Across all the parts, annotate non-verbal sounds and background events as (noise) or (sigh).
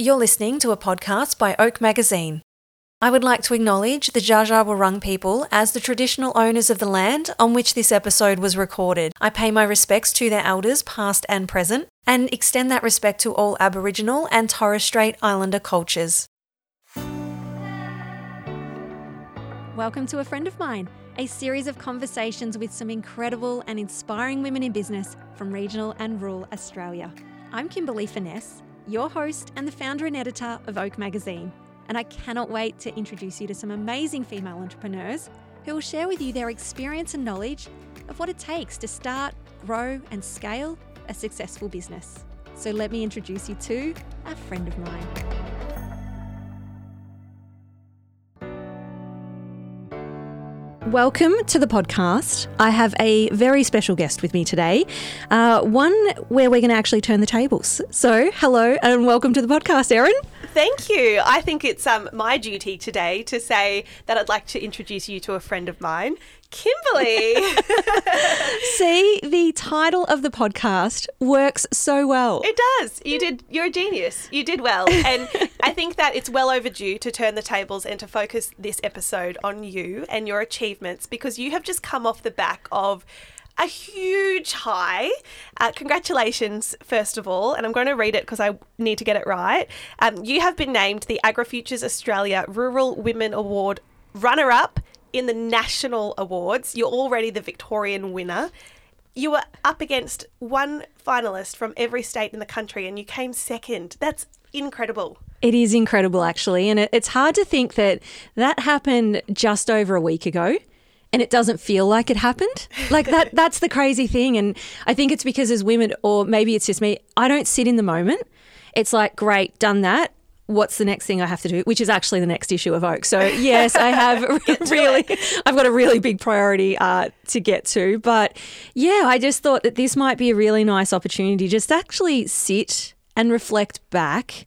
You're listening to a podcast by Oak Magazine. I would like to acknowledge the Wurrung people as the traditional owners of the land on which this episode was recorded. I pay my respects to their elders, past and present, and extend that respect to all Aboriginal and Torres Strait Islander cultures. Welcome to A Friend of Mine, a series of conversations with some incredible and inspiring women in business from regional and rural Australia. I'm Kimberley Furness, your host and the founder and editor of Oak Magazine and I cannot wait to introduce you to some amazing female entrepreneurs who will share with you their experience and knowledge of what it takes to start, grow, and scale a successful business. So let me introduce you to a friend of mine. Welcome to the podcast. I have a very special guest with me today, uh, one where we're going to actually turn the tables. So, hello and welcome to the podcast, Erin. Thank you. I think it's um, my duty today to say that I'd like to introduce you to a friend of mine, Kimberley. (laughs) See, the title of the podcast works so well. It does. You did. You're a genius. You did well, and (laughs) I think that it's well overdue to turn the tables and to focus this episode on you and your achievements because you have just come off the back of a huge high. Uh, congratulations, first of all, and I'm going to read it because I need to get it right. Um, you have been named the AgriFutures Australia Rural Women Award runner up in the national awards. You're already the Victorian winner. You were up against one finalist from every state in the country and you came second. That's incredible. It is incredible, actually. And it, it's hard to think that that happened just over a week ago and it doesn't feel like it happened. Like that (laughs) that's the crazy thing and I think it's because as women or maybe it's just me, I don't sit in the moment. It's like great, done that. What's the next thing I have to do? Which is actually the next issue of Oak. So yes, I have (laughs) really, I've got a really big priority uh, to get to. But yeah, I just thought that this might be a really nice opportunity just actually sit and reflect back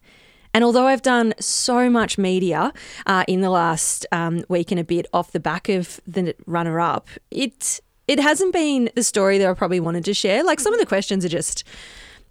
and although I've done so much media uh, in the last um, week and a bit off the back of the runner up, it it hasn't been the story that I probably wanted to share. Like some of the questions are just,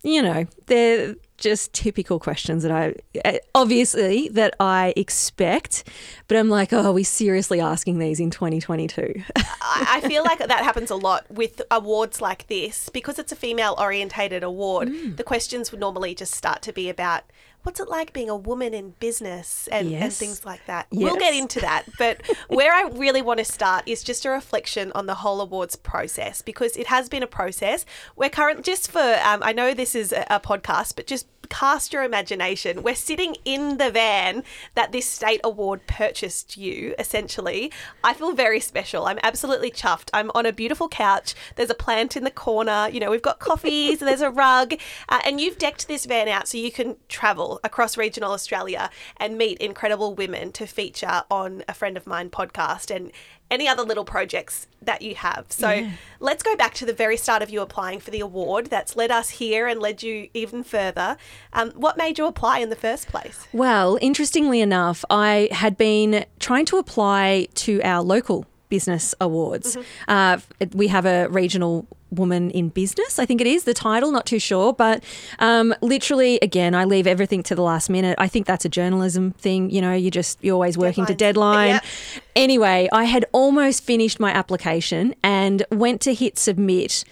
you know, they're just typical questions that I eh, obviously that I expect, but I'm like, oh, are we seriously asking these in 2022? I feel like that happens a lot with awards like this because it's a female orientated award. Mm. The questions would normally just start to be about what's it like being a woman in business and, yes. and things like that. Yes. We'll get into that. But (laughs) where I really want to start is just a reflection on the whole awards process because it has been a process. We're current just for, um, I know this is a, a podcast, but just cast your imagination. We're sitting in the van that this state award purchased you, essentially. I feel very special. I'm absolutely chuffed. I'm on a beautiful couch. There's a plant in the corner. You know, we've got coffees, and there's a rug, uh, and you've decked this van out so you can travel across regional Australia and meet incredible women to feature on a friend of mine podcast. And any other little projects that you have. So yeah. let's go back to the very start of you applying for the award that's led us here and led you even further. Um, what made you apply in the first place? Well, interestingly enough, I had been trying to apply to our local business awards. Mm-hmm. Uh, we have a regional woman in business, I think it is the title, not too sure. But um, literally, again, I leave everything to the last minute. I think that's a journalism thing. You know, you just, you're always working Deadlines. to deadline. Yep. Anyway, I had almost finished my application and went to hit submit.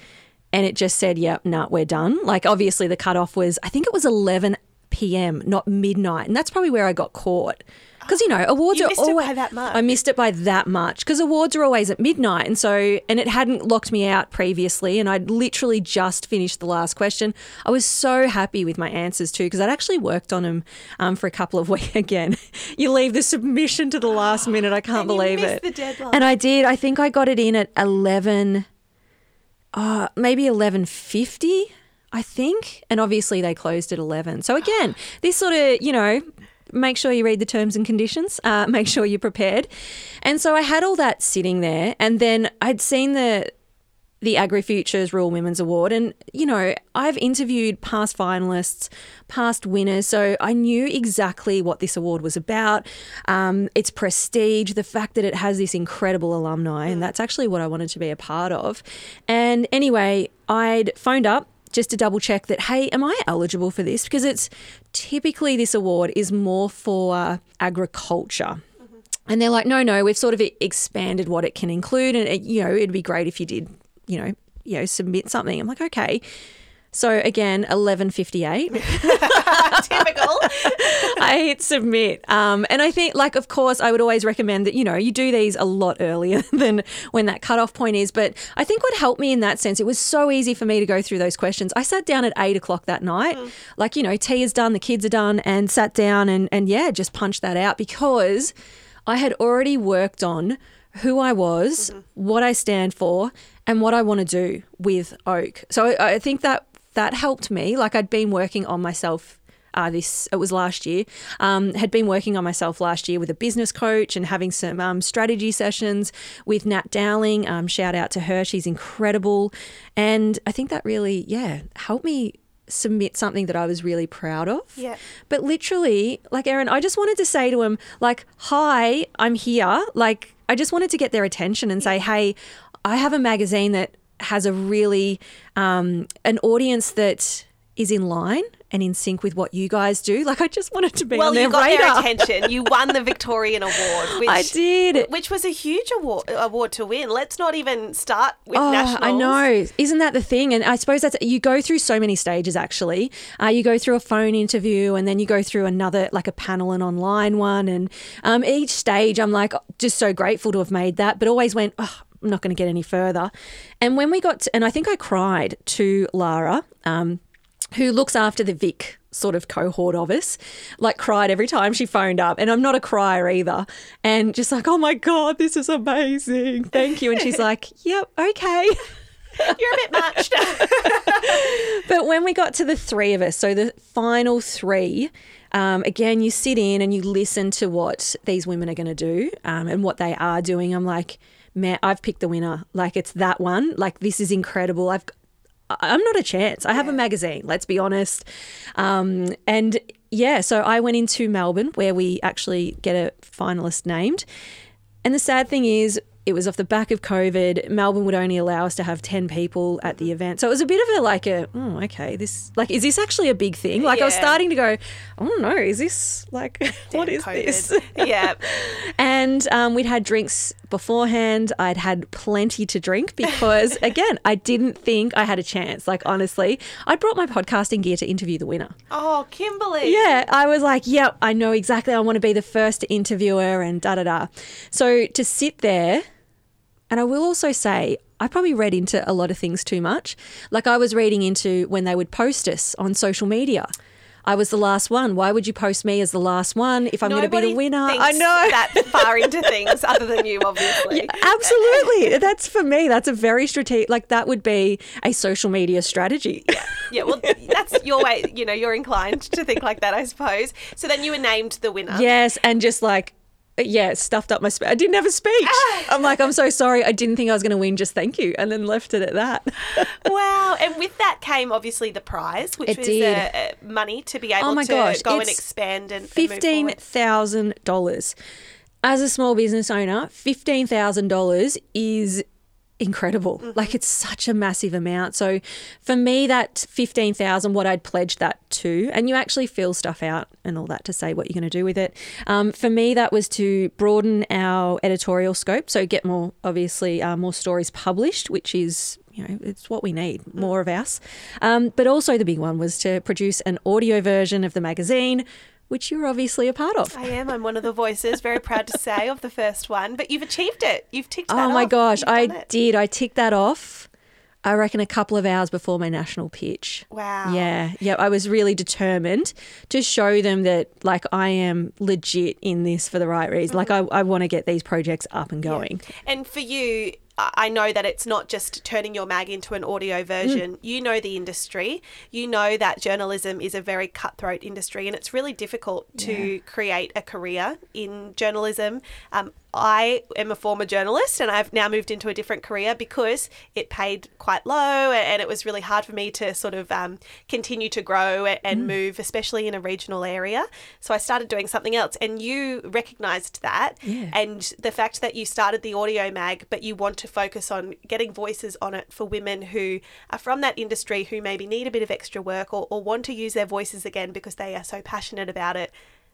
And it just said, yep, nah, we're done. Like, obviously, the cutoff was, I think it was 11 p.m., not midnight. And that's probably where I got caught because you know awards you are always that much. I missed it by that much because awards are always at midnight, and so and it hadn't locked me out previously, and I'd literally just finished the last question. I was so happy with my answers too because I'd actually worked on them um, for a couple of (laughs) weeks. Again, you leave the submission to the last (gasps) minute. I can't believe it. And I did. I think I got it in at eleven. Uh, maybe eleven fifty. I think. And obviously they closed at 11. So again, this sort of, you know, make sure you read the terms and conditions, uh, (laughs) make sure you're prepared. And so I had all that sitting there, and then I'd seen the the AgriFutures Rural Women's Award. And, you know, I've interviewed past finalists, past winners, so I knew exactly what this award was about. Um, its prestige, the fact that it has this incredible alumni, and that's actually what I wanted to be a part of. And anyway, I'd phoned up just to double check that, hey, am I eligible for this? Because it's typically this award is more for agriculture. Mm-hmm. And they're like, no, no, we've sort of expanded what it can include. And, it, you know, it'd be great if you did, you know, you know, submit something. I'm like, okay. So again, eleven fifty eight. (laughs) (laughs) Typical. I hit submit, um, and I think, like, of course, I would always recommend that you know you do these a lot earlier (laughs) than when that cutoff point is. But I think what helped me in that sense, it was so easy for me to go through those questions. I sat down at eight o'clock that night, mm. like you know, tea is done, the kids are done, and sat down and and yeah, just punched that out because I had already worked on who I was, mm-hmm. what I stand for, and what I want to do with Oak. So I think that that helped me. Like I'd been working on myself. Uh, this it was last year. Um, had been working on myself last year with a business coach and having some um, strategy sessions with Nat Dowling. Um, shout out to her; she's incredible. And I think that really, yeah, helped me submit something that I was really proud of. Yeah. But literally, like Erin, I just wanted to say to him, like, "Hi, I'm here." Like, I just wanted to get their attention and say, "Hey, I have a magazine that has a really um, an audience that is in line and in sync with what you guys do. Like I just wanted to be well, on their you got radar. their attention. You won the (laughs) Victorian Award. Which, I did, which was a huge award award to win. Let's not even start with oh, nationals. I know, isn't that the thing? And I suppose that's you go through so many stages. Actually, uh, you go through a phone interview, and then you go through another like a panel and online one, and um, each stage, I'm like just so grateful to have made that, but always went. Oh, I'm not going to get any further. And when we got to, and I think I cried to Lara, um, who looks after the Vic sort of cohort of us, like cried every time she phoned up. And I'm not a crier either. And just like, oh my God, this is amazing. Thank you. And she's (laughs) like, yep, okay. (laughs) You're a bit much. (laughs) but when we got to the three of us, so the final three, um, again, you sit in and you listen to what these women are going to do um, and what they are doing. I'm like, man, I've picked the winner. Like it's that one. Like this is incredible. I've I'm not a chance. I have yeah. a magazine, let's be honest. Um, and yeah, so I went into Melbourne where we actually get a finalist named. And the sad thing is, it was off the back of COVID. Melbourne would only allow us to have 10 people at the event. So it was a bit of a like a, oh, okay, this, like, is this actually a big thing? Like, yeah. I was starting to go, I don't know, is this like, (laughs) what is COVID. this? (laughs) Yeah. (laughs) and um, we'd had drinks beforehand. I'd had plenty to drink because, again, I didn't think I had a chance. Like, honestly, I brought my podcasting gear to interview the winner. Oh, Kimberley. Yeah. I was like, yep, I know exactly. I want to be the first to interview her and da da da. So to sit there, and I will also say, I probably read into a lot of things too much. Like I was reading into when they would post us on social media. I was the last one. Why would you post me as the last one if I'm going to be the winner? I know that far (laughs) into things other than you, obviously. Yeah, absolutely. that's for me. That's a very strategic. Like that would be a social media strategy. Yeah. Yeah. Well, that's your way. You know, you're inclined to think like that, I suppose. So then you were named the winner. Yes, and just like yeah, stuffed up my speech. I didn't have a speech. I'm like, I'm so sorry. I didn't think I was going to win. Just thank you. And then left it at that. (laughs) wow. And with that came obviously the prize, which it was uh, money to be able oh my to gosh, go and expand and $15,000. As a small business owner, $15,000 is incredible. Mm-hmm. Like it's such a massive amount. So for me, that 15,000, what I'd pledged that to, and you actually fill stuff out and all that to say what you're going to do with it. Um, for me, that was to broaden our editorial scope. So get more, obviously, uh, more stories published, which is you know, it's what we need, mm. more of us. Um, but also the big one was to produce an audio version of the magazine which you're obviously a part of. I am. I'm one of the voices. Very proud to say of the first one. But you've achieved it. You've ticked that off. Oh my off. gosh, I it. did. I ticked that off. I reckon a couple of hours before my national pitch. Wow. Yeah. Yeah. I was really determined to show them that, like, I am legit in this for the right reason. Mm-hmm. Like, I, I want to get these projects up and going. Yeah. And for you, I know that it's not just turning your mag into an audio version. Mm. You know the industry. You know that journalism is a very cutthroat industry and it's really difficult to yeah. create a career in journalism. Um, I am a former journalist and I've now moved into a different career because it paid quite low and it was really hard for me to sort of um, continue to grow and mm. move, especially in a regional area. So I started doing something else and you recognized that yeah. and the fact that you started the audio mag, but you want to focus on getting voices on it for women who are from that industry who maybe need a bit of extra work or, or want to use their voices again because they are so passionate about it.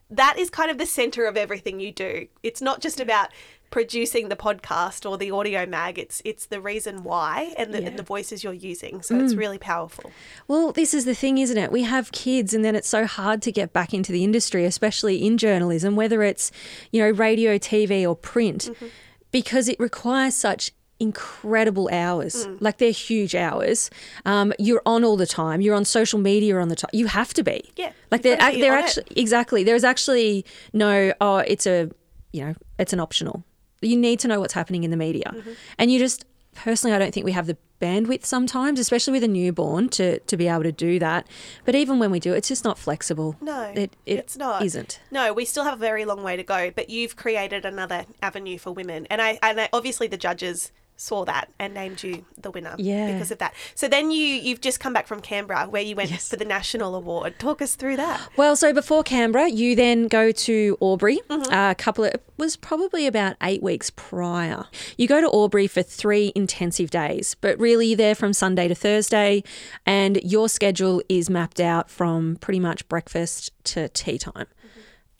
That is kind of the center of everything you do. It's not just about producing the podcast or the audio mag. It's it's the reason why and the, yeah. and the voices you're using. So mm. it's really powerful. Well, this is the thing, isn't it? We have kids, and then it's so hard to get back into the industry, especially in journalism, whether it's you know radio, TV, or print, mm-hmm. because it requires such incredible hours. Mm. Like they're huge hours. Um, you're on all the time. You're on social media on the time. You have to be. Yeah. Like they're they're actually it. exactly. There's actually no. Oh, it's a you know it's an optional. You need to know what's happening in the media. Mm-hmm. And you just, personally, I don't think we have the bandwidth sometimes, especially with a newborn, to, to be able to do that. But even when we do, it's just not flexible. No, it, it it's not. Isn't. No, we still have a very long way to go. But you've created another avenue for women, and I and I, obviously the judges saw that and named you the winner yeah. because of that. So then you you've just come back from Canberra where you went yes. for the national award. Talk us through that. Well, so before Canberra, you then go to Albury. Mm-hmm. Uh, a couple of it was probably about eight weeks prior. You go to Albury for three intensive days, but really you're there from Sunday to Thursday, and your schedule is mapped out from pretty much breakfast to tea time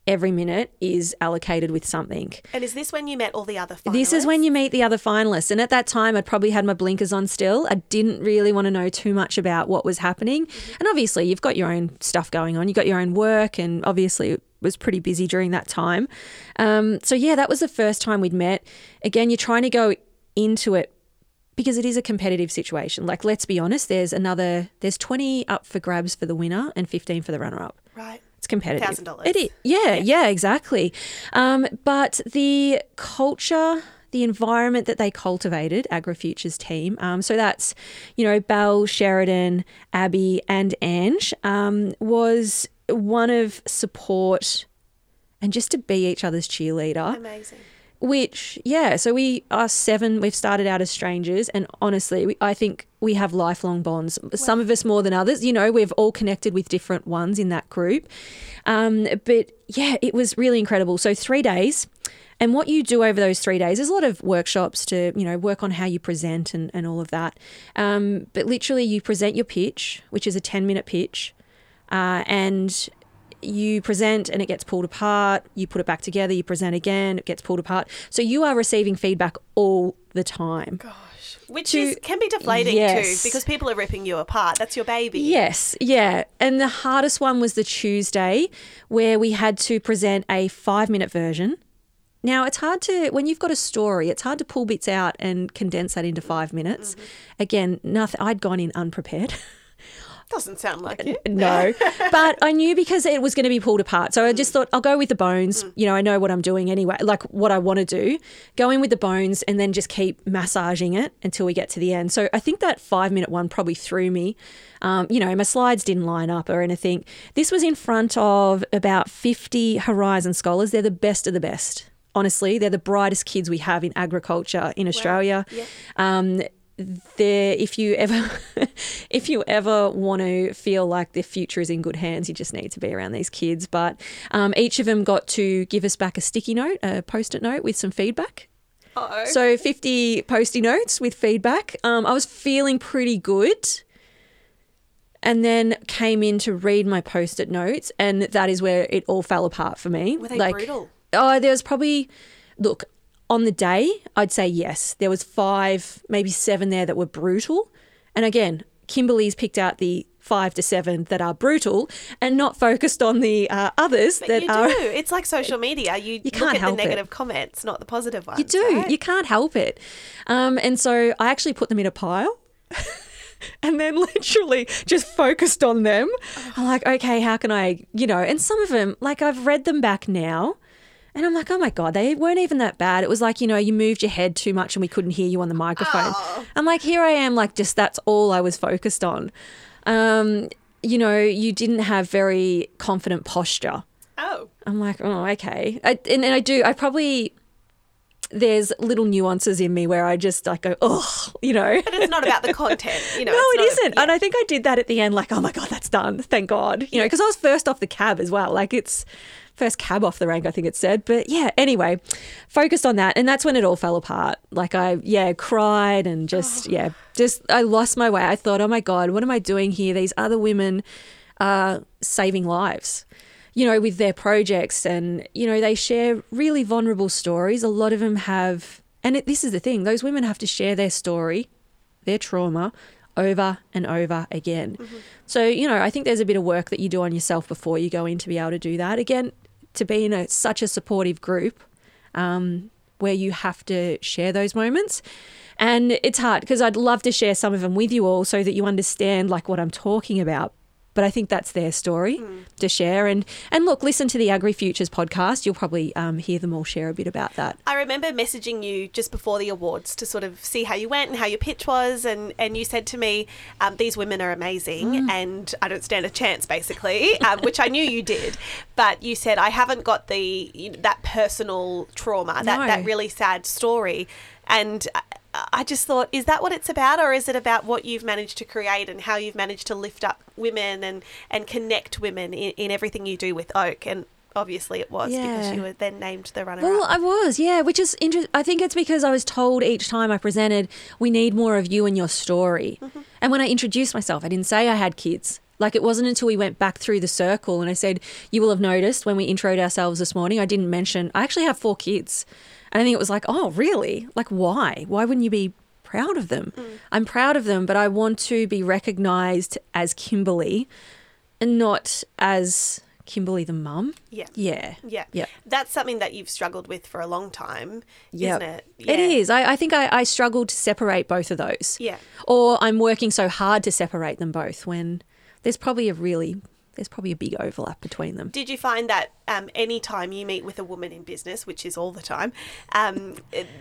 every minute is allocated with something. And is this when you met all the other finalists? This is when you meet the other finalists. And at that time, I'd probably had my blinkers on still. I didn't really want to know too much about what was happening. Mm-hmm. And obviously, you've got your own stuff going on, you've got your own work, and obviously, it was pretty busy during that time. Um, so, yeah, that was the first time we'd met. Again, you're trying to go into it because it is a competitive situation. Like, let's be honest, there's another, there's 20 up for grabs for the winner and 15 for the runner up. Right. It's competitive. Thousand dollars. It is. Yeah, yeah, yeah exactly. Um, but the culture the environment that they cultivated, AgriFuture's team. Um, so that's, you know, Belle, Sheridan, Abby, and Ange um, was one of support and just to be each other's cheerleader. Amazing. Which, yeah, so we are seven. We've started out as strangers, and honestly, we, I think we have lifelong bonds. Some of us more than others. You know, we've all connected with different ones in that group. Um, but yeah, it was really incredible. So three days. And what you do over those three days is a lot of workshops to, you know, work on how you present and, and all of that. Um, but literally, you present your pitch, which is a 10 minute pitch, uh, and you present and it gets pulled apart, you put it back together, you present again, it gets pulled apart. So you are receiving feedback all the time. Gosh. Which to, is, can be deflating yes. too because people are ripping you apart. That's your baby. Yes, yeah. And the hardest one was the Tuesday where we had to present a five minute version. Now, it's hard to, when you've got a story, it's hard to pull bits out and condense that into five minutes. Mm-hmm. Again, nothing, I'd gone in unprepared. (laughs) Doesn't sound like (laughs) it. No. (laughs) but I knew because it was going to be pulled apart. So I just thought I'll go with the bones. Mm. You know, I know what I'm doing anyway, like what I want to do. Go in with the bones and then just keep massaging it until we get to the end. So I think that five minute one probably threw me. Um, you know, my slides didn't line up or anything. This was in front of about 50 Horizon scholars. They're the best of the best honestly. They're the brightest kids we have in agriculture in Australia. Wow. Um, there if you ever (laughs) if you ever want to feel like the future is in good hands you just need to be around these kids. But um, each of them got to give us back a sticky note a post-it note with some feedback. Uh-oh. so 50 posty notes with feedback. Um, i was feeling pretty good and then came in to read my post-it notes and that is where it all fell apart for me. Were they like, brutal? oh there was probably look on the day, I'd say yes. There was five, maybe seven there that were brutal. And again, Kimberley's picked out the five to seven that are brutal and not focused on the uh, others but that you are. Do. It's like social media. You, you can't at the negative it. comments, not the positive ones. You do. Right? You can't help it. Um, and so I actually put them in a pile. (laughs) and then literally just focused on them. I'm like, okay, how can I, you know, and some of them, like I've read them back now and I'm like, oh my God, they weren't even that bad. It was like, you know, you moved your head too much and we couldn't hear you on the microphone. Oh. I'm like, here I am, like, just that's all I was focused on. Um, you know, you didn't have very confident posture. Oh. I'm like, oh, okay. I, and, and I do, I probably, there's little nuances in me where I just like go, oh, you know. But it's not about the (laughs) content, you know. No, it isn't. A, yeah. And I think I did that at the end, like, oh my God, that's done. Thank God. You know, because I was first off the cab as well. Like, it's first cab off the rank, I think it said. But yeah, anyway, focused on that. And that's when it all fell apart. Like, I, yeah, cried and just, oh. (sighs) yeah, just, I lost my way. I thought, oh my God, what am I doing here? These other women are saving lives you know, with their projects. And, you know, they share really vulnerable stories. A lot of them have, and it, this is the thing, those women have to share their story, their trauma, over and over again. Mm-hmm. So, you know, I think there's a bit of work that you do on yourself before you go in to be able to do that. Again, to be in a, such a supportive group um, where you have to share those moments. And it's hard because I'd love to share some of them with you all so that you understand like what I'm talking about but I think that's their story mm. to share. And and look, listen to the AgriFutures podcast. You'll probably um, hear them all share a bit about that. I remember messaging you just before the awards to sort of see how you went and how your pitch was, and and you said to me, um, "These women are amazing, mm. and I don't stand a chance," basically, (laughs) um, which I knew you did. But you said I haven't got the you know, that personal trauma, that no. that really sad story, and I just thought, is that what it's about, or is it about what you've managed to create and how you've managed to lift up women and, and connect women in, in everything you do with Oak? And obviously it was yeah. because you were then named the runner well i was yeah which is interesting i think it's because i was told each time i presented we need more of you and your story mm-hmm. and when i introduced myself i didn't say i had kids like it wasn't until we went back through the circle and i said you will have noticed when we introed ourselves this morning i didn't mention i actually have four kids and I think it was like, oh, really? Like, why? Why wouldn't you be proud of them? Mm. I'm proud of them, but I want to be recognized as Kimberley and not as Kimberley the mum. Yeah. Yeah. Yeah. Yeah. That's something that you've struggled with for a long time, yep. isn't it? Yeah. It is. I, I think I, I struggled to separate both of those. Yeah. Or I'm working so hard to separate them both when there's probably a really there's probably a big overlap between them. Did you find that um, any time you meet with a woman in business, which is all the time, um,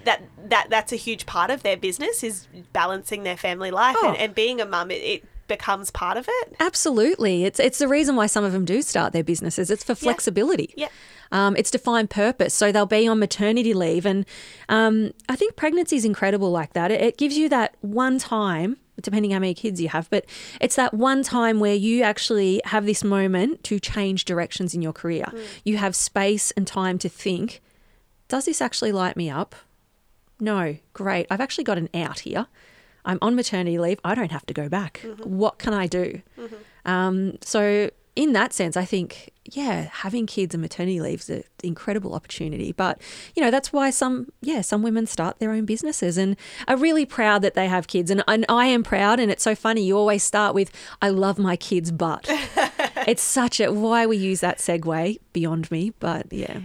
that that that's a huge part of their business is balancing their family life oh. and, and, being a mum. It, it, becomes part of it. Absolutely, it's it's the reason why some of them do start their businesses. It's for flexibility. Yeah. Um, it's to find purpose. So they'll be on maternity leave. And um, I think pregnancy is incredible like that. It, it, gives you that one time depending how many kids you have, but it's that one time where you actually have this moment to change directions in your career. Mm. You have space and time to think, does this actually light me up? No, great. I've actually got an out here. I'm on maternity leave. I don't have to go back. Mm-hmm. What can I do? Mm-hmm. Um, so in that sense, I think, yeah, having kids and maternity leave is an incredible opportunity. But, you know, that's why some, yeah, some women start their own businesses and are really proud that they have kids. And, and I am proud. And it's so funny. You always start with, I love my kids, but (laughs) it's such a, why we use that segue beyond me. But yeah.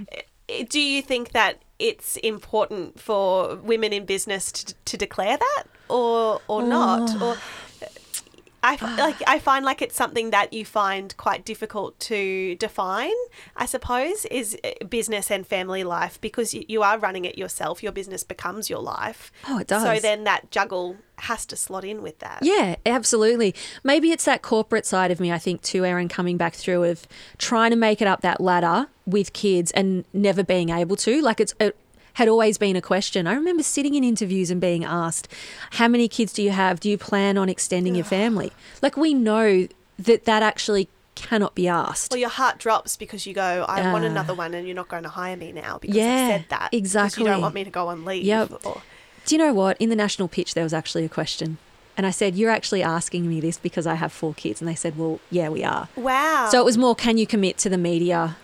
Do you think that it's important for women in business to, to declare that or, or not? Oh. Or I like I find like it's something that you find quite difficult to define. I suppose is uh, business and family life because you are running it yourself. Your business becomes your life. Oh, it does. So then that juggle has to slot in with that. Yeah, absolutely. Maybe it's that corporate side of me. I think too, Erin, coming back through of trying to make it up that ladder with kids and never being able to. Like it's. It, had always been a question. I remember sitting in interviews and being asked, How many kids do you have? Do you plan on extending your family? Like, we know that that actually cannot be asked. Well, your heart drops because you go, I uh, want another one, and you're not going to hire me now because yeah, you said that. Exactly. You don't want me to go on leave. Yep. Or... Do you know what? In the national pitch, there was actually a question. And I said, You're actually asking me this because I have four kids. And they said, Well, yeah, we are. Wow. So it was more, can you commit to the media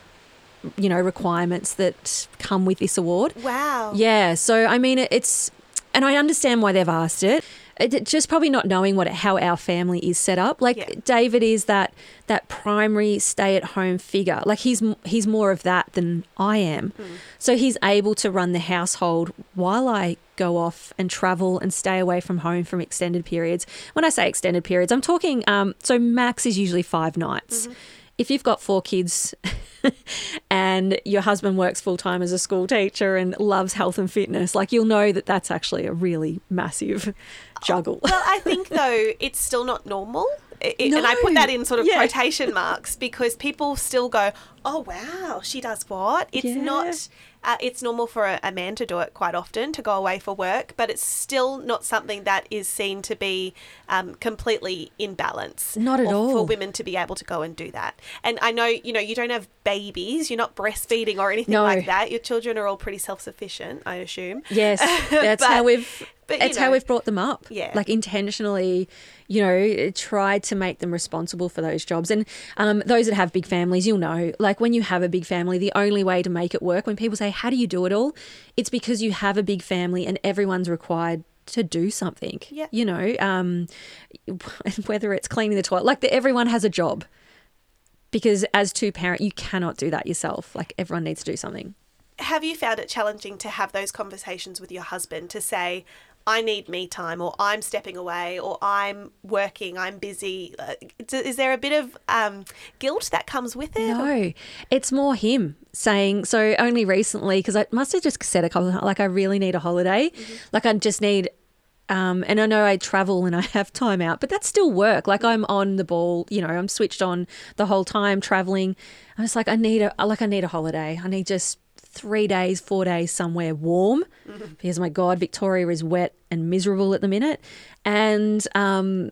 you know requirements that come with this award. Wow. Yeah. So I mean, it's and I understand why they've asked it. it just probably not knowing what how our family is set up. Like yeah. David is that that primary stay at home figure. Like he's he's more of that than I am. Mm. So he's able to run the household while I go off and travel and stay away from home from extended periods. When I say extended periods, I'm talking um, so max is usually five nights. Mm-hmm if you've got four kids (laughs) and your husband works full time as a school teacher and loves health and fitness, like you'll know that that's actually a really massive oh, juggle. Well, I (laughs) think though it's still not normal. It, no. And I put that in sort of yeah. quotation marks because people still go, Oh wow, she does what? It's Yeah. not. Uh, it's normal for a, a man to do it quite often to go away for work, but it's still not something that is seen to be um, completely in balance. Not at all. for women to be able to go and do that. And I know you know you don't have babies, you're not breastfeeding or anything No. like that. Your children are all pretty self sufficient, I assume. Yes, (laughs) that's how we've. But, you That's how we've brought them up. Yeah. like intentionally, you know, tried to make them responsible for those jobs. And um, those that have big families, you'll know, like when you have a big family, the only way to make it work. When people say, "How do you do it all?" It's because you have a big family and everyone's required to do something. Yeah. you know, um, (laughs) whether it's cleaning the toilet, like the, everyone has a job. Because as two parent, you cannot do that yourself. Like everyone needs to do something. have you found it challenging to have those conversations with your husband to say i need me time or i'm stepping away or i'm working i'm busy Uh, is there a bit of um, guilt that comes with it No, it's more him saying so only recently because I must have just said a couple of like I really need a holiday. Like I just need um and I know I travel and I have time out, but that's still work. Like I'm on the ball, you know, I'm switched on the whole time traveling. I was like I need a like I need a holiday. I need just 3 days, 4 days somewhere warm (laughs) because my god, Victoria is wet and miserable at the minute. And um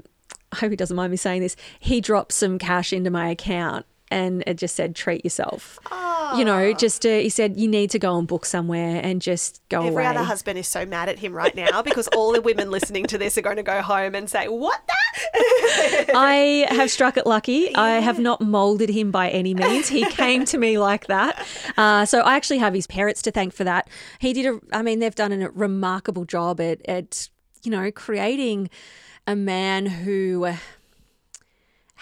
I hope he doesn't mind me saying this. He dropped some cash into my account and it just said, treat yourself. You know, just uh, he said, you need to go and book somewhere and just go every away. other husband is so mad at him right now because all the women listening to this are going to go home and say what that (laughs) I have struck it lucky. I have not molded him by any means. He came to me like that. Uh, so I actually have his parents to thank for that. He did a, I mean, they've done a remarkable job at, at you know, creating a man who uh,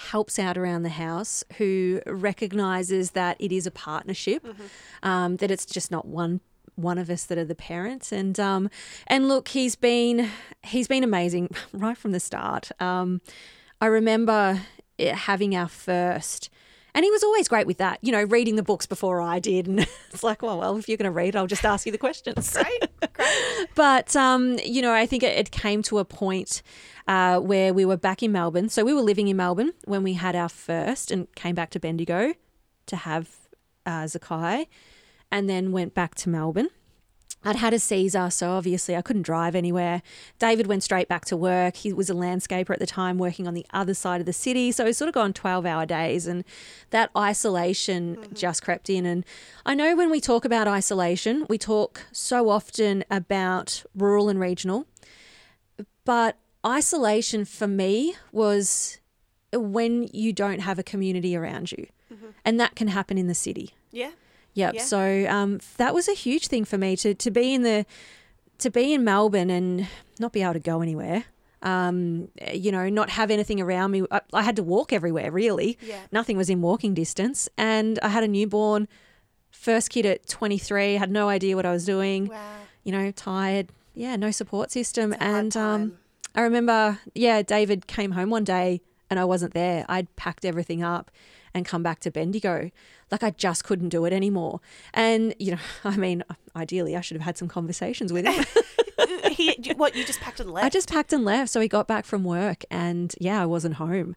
helps out around the house, who recognizes that it is a partnership, um, that it's just not one one of us that are the parents. And um and look he's been he's been amazing (laughs) right from the start. Um i remember it having our first and he was always great with that you know reading the books before i did and (laughs) it's like well well if you're going to read i'll just ask you the questions (laughs) right great but um, you know, I think it, it came to a point uh, where we were back in Melbourne. So we were living in Melbourne when we had our first, and came back to Bendigo to have uh, Zakai, and then went back to Melbourne. I'd had a Caesar, so obviously I couldn't drive anywhere. David went straight back to work. He was a landscaper at the time, working on the other side of the city. So he sort of gone 12 hour days, and that isolation mm-hmm. just crept in. And I know when we talk about isolation, we talk so often about rural and regional, but isolation for me was when you don't have a community around you. Mm-hmm. And that can happen in the city. yeah Yep. Yeah. So um, that was a huge thing for me to to be in the to be in Melbourne and not be able to go anywhere. Um, you know, not have anything around me. I, I had to walk everywhere. Really, Yeah. nothing was in walking distance, and I had a newborn. First kid at 23, had no idea what I was doing. wow You know, tired. Yeah, no support system. And um. I remember, yeah, David came home one day and I wasn't there. I'd packed everything up and come back to Bendigo. Like I just couldn't do it anymore. And, you know, (laughs) I mean, ideally, I should have had some conversations with him. (laughs) he, what you just packed and left I just packed and left. So he got back from work and, yeah, I wasn't home.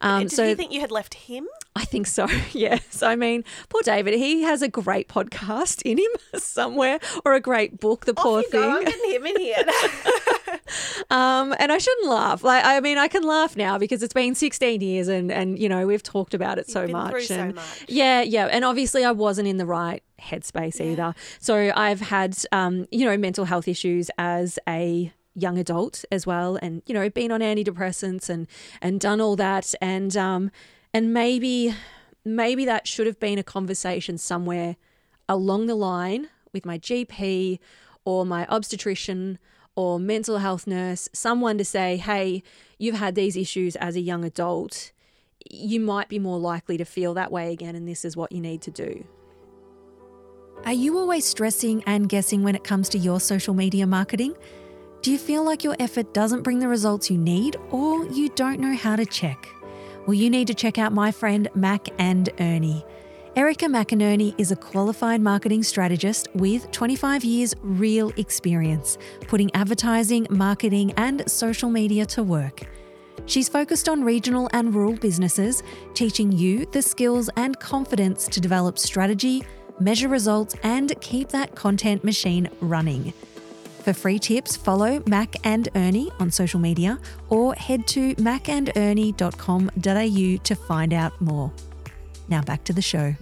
Um, did so you think you had left him I think so. (laughs) Yes. I mean, poor David, he has a great podcast in him (laughs) somewhere or a great book, the poor you go. I'm thing. getting him in here (laughs) Um, and I shouldn't laugh. Like, I mean, I can laugh now because it's been 16 years and, and you know, we've talked about it so been much. through so much. Yeah, yeah. And obviously, I wasn't in the right headspace either. So I've had, um, you know, mental health issues as a young adult as well and you know been on antidepressants and and done all that and um and maybe maybe that should have been a conversation somewhere along the line with my GP or my obstetrician or mental health nurse, someone to say, hey, you've had these issues as a young adult. You might be more likely to feel that way again, and this is what you need to do. Are you always stressing and guessing when it comes to your social media marketing? Do you feel like your effort doesn't bring the results you need, or you don't know how to check? Well, you need to check out my friend Mac and Ernie. Erika McInerney is a qualified marketing strategist with 25 years real experience putting advertising, marketing, and social media to work. She's focused on regional and rural businesses, teaching you the skills and confidence to develop strategy, measure results, and keep that content machine running. For free tips, follow Mac and Ernie on social media or head to macandernie.com.au to find out more. Now back to the show.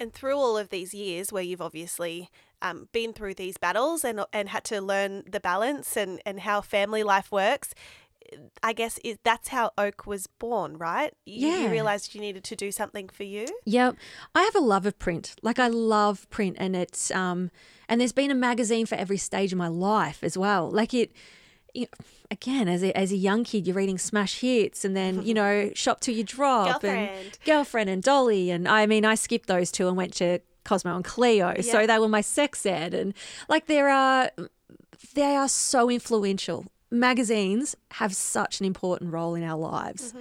And through all of these years where you've obviously um, been through these battles and, and had to learn the balance and, and how family life works, I guess is that's how Oak was born, right? You, Yeah. You realized you needed to do something for you. Yep. I have a love of print. Like I love print and it's um and there's been a magazine for every stage of my life as well. Like it you again as a as a young kid you're reading smash hits and then you know (laughs) shop till you drop and Girlfriend. girlfriend and dolly and I mean I skipped those two and went to Cosmo and Cleo so they were my sex ed and like there are they are so influential magazines have such an important role in our lives.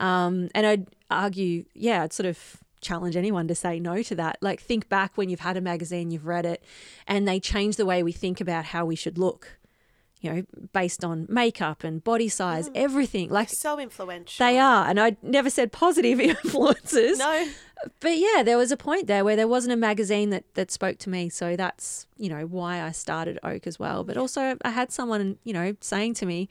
Um, and I'd argue, yeah, I'd sort of challenge anyone to say no to that. Like, think back when you've had a magazine, you've read it, and they change the way we think about how we should look, you know, based on makeup and body size, mm. everything. Like, So influential. they are. And I never said positive (laughs) influences. No. But yeah, there was a point there where there wasn't a magazine that, that spoke to me. So that's, you know, why I started Oak as well. But also, I had someone, you know, saying to me,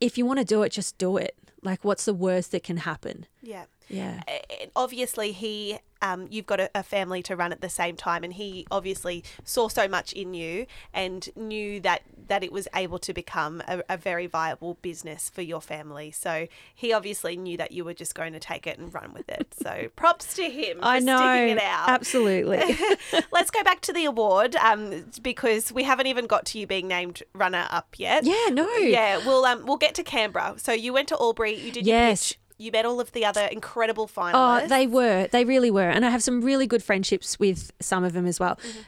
if you want to do it, just do it. Like, what's the worst that can happen? Yeah. Yeah. And obviously he um, you've got a, a family to run at the same time and he obviously saw so much in you and knew that that it was able to become a, a very viable business for your family so he obviously knew that you were just going to take it and run with it so (laughs) props to him for I know. sticking it out Absolutely. (laughs) let's go back to the award um, because we haven't even got to you being named runner up yet yeah, no. yeah we'll um, we'll get to canberra so you went to albury you did your Yes. You met all of the other incredible finalists. Oh, they were. They really were. And I have some really good friendships with some of them as well. Mm-hmm.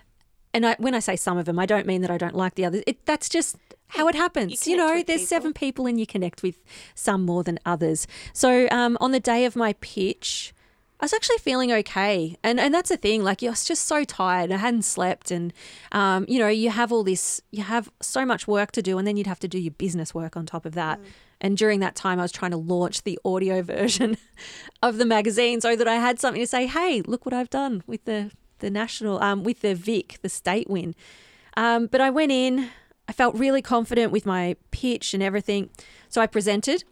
And I, when I say some of them, I don't mean that I don't like the others. It, that's just how it happens. You, connect know, there's people. seven people and you connect with some more than others. So um, on the day of my pitch, I was actually feeling okay. And and that's the thing, like I was just so tired. I hadn't slept and um, you know, you have all this you have so much work to do and then you'd have to do your business work on top of that. And during that time I was trying to launch the audio version (laughs) of the magazine so that I had something to say, hey, look what I've done with the the national um with the Vic, the state win. Um, but I went in, I felt really confident with my pitch and everything. So I presented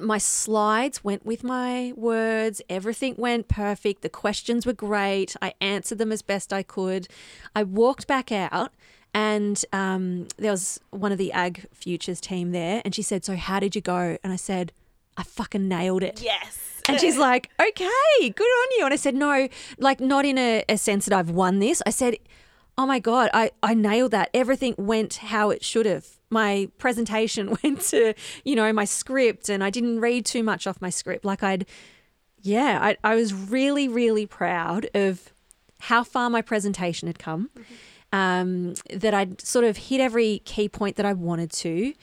my slides went with my words. Everything went perfect. The questions were great. I answered them as best I could. I walked back out, and um, there was one of the Ag Futures team there, and she said, "So how did you go?" And I said, "I fucking nailed it." Yes. And she's (laughs) like, okay, good on you. And I said, no, like not in a, a sense that I've won this. I said, oh my God, I, I nailed that. Everything went how it should have. My presentation (laughs) went to, you know, my script and I didn't read too much off my script. Like I'd, yeah, I, I was really, really proud of how far my presentation had come. Um, that I'd sort of hit every key point that I wanted to.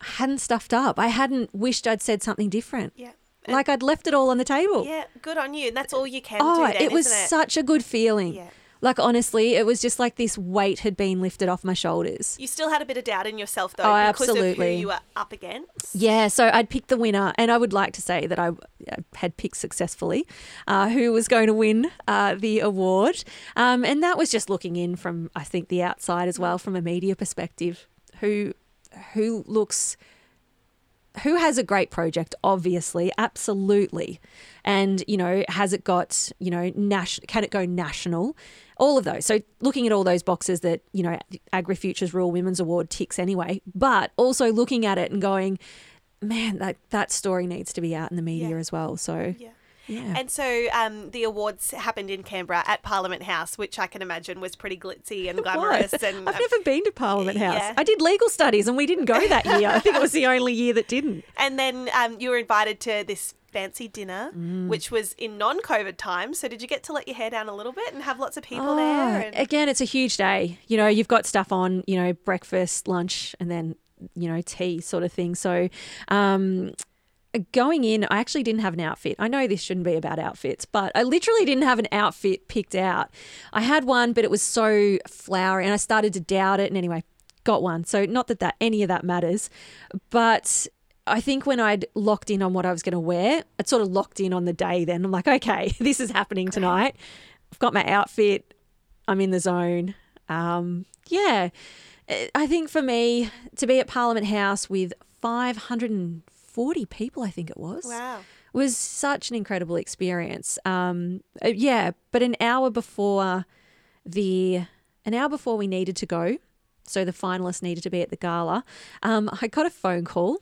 I hadn't stuffed up. I hadn't wished I'd said something different. Yeah. Like I'd left it all on the table. Yeah, good on you. And that's all you can oh, do then, it was it? such a good feeling. Yeah. Like honestly, it was just like this weight had been lifted off my shoulders. You still had a bit of doubt in yourself though Oh, because of absolutely. who you were up against. Yeah, so I'd picked the winner, and I would like to say that I uh, had picked successfully uh, who was going to win uh, the award. Um, and that was just looking in from, I think, the outside as well, from a media perspective. Who, who looks, who has a great project? Obviously, absolutely, and you know, has it got, you know, national? Can it go national? All of those. So looking at all those boxes that you know, AgriFutures Rural Women's Award ticks anyway, but also looking at it and going, man, that that story needs to be out in the media Yeah. as well. So Yeah. Yeah. And so um, the awards happened in Canberra at Parliament House, which I can imagine was pretty glitzy and glamorous. And I've never been to Parliament House. yeah. I did legal studies and we didn't go that year. I think it was the only year that didn't. (laughs) and then um, you were invited to this fancy dinner, Mm. which was in non-COVID times. So did you get to let your hair down a little bit and have lots of people Oh, there? And... Again, it's a huge day. You know, you've got stuff on, you know, breakfast, lunch, and then, you know, tea sort of thing. So, um, going in, I actually didn't have an outfit. I know this shouldn't be about outfits, but I literally didn't have an outfit picked out. I had one, but it was so flowery and I started to doubt it. And anyway, got one. So, not that, that any of that matters, but I think when I'd locked in on what I was going to wear, I'd sort of locked in on the day then. I'm like, okay, (laughs) this is happening tonight. I've got my outfit. I'm in the zone. Um, yeah. I think for me to be at Parliament House with 540 people, I think it was. Wow. Was such an incredible experience. Um, uh, yeah, but an hour before the an hour before we needed to go, so the finalists needed to be at the gala, um, I got a phone call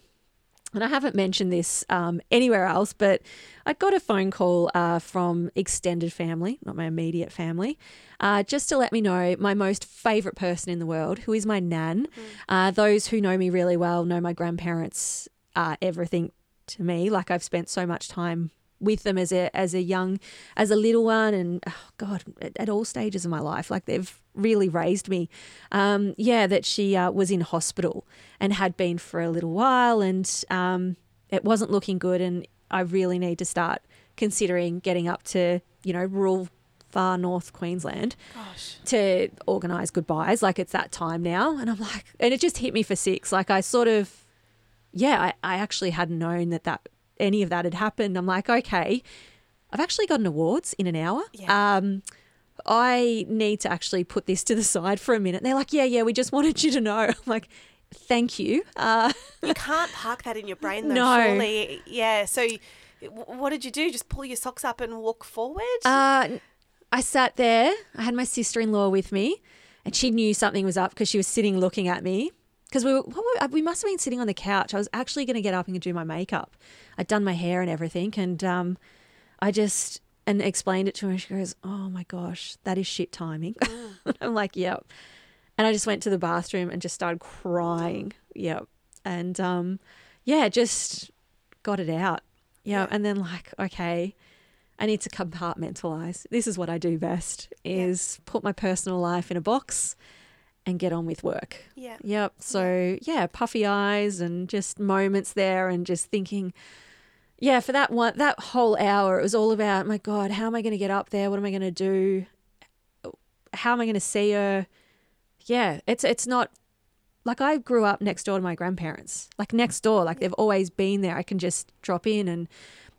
and I haven't mentioned this um, anywhere else, but I got a phone call uh, from extended family, not my immediate family, uh, just to let me know my most favourite person in the world, who is my nan. Mm. Uh, those who know me really well know my grandparents are everything to me. Like I've spent so much time with them as a as a young as a little one and oh god at, at all stages of my life like they've really raised me um, yeah that she uh, was in hospital and had been for a little while and um, it wasn't looking good and I really need to start considering getting up to you know rural far north Queensland Gosh. to organise goodbyes like it's that time now and I'm like and it just hit me for six like I sort of yeah I, I actually hadn't known that that any of that had happened, I'm like, okay, I've actually got an awards in an hour. Yeah. Um, I need to actually put this to the side for a minute. they're like, yeah, yeah, we just (laughs) wanted you to know. I'm like, thank you. Uh, you can't park that in your brain, though. (laughs) No. Surely, yeah. So, what did you do? Just pull your socks up and walk forward? Uh, I sat there. I had my sister in law with me, and she knew something was up because she was sitting looking at me because we were, were, we must have been sitting on the couch. I was actually going to get up and do my makeup. I'd done my hair and everything, and um, I just and explained it to her. And she goes, "Oh my gosh, that is shit timing." (laughs) I'm like, "Yep," and I just went to the bathroom and just started crying. Yep, and um, yeah, just got it out. Yep. Yeah, and then like, okay. I need to compartmentalize. This is what I do best is yeah. put my personal life in a box and get on with work. Yeah. Yep. So, yeah, puffy eyes and just moments there and just thinking, yeah, for that one, that whole hour, it was all about, my God, how am I going to get up there? What am I going to do? How am I going to see her? Yeah, it's it's not like I grew up next door to my grandparents, like next door, like they've always been there. I can just drop in and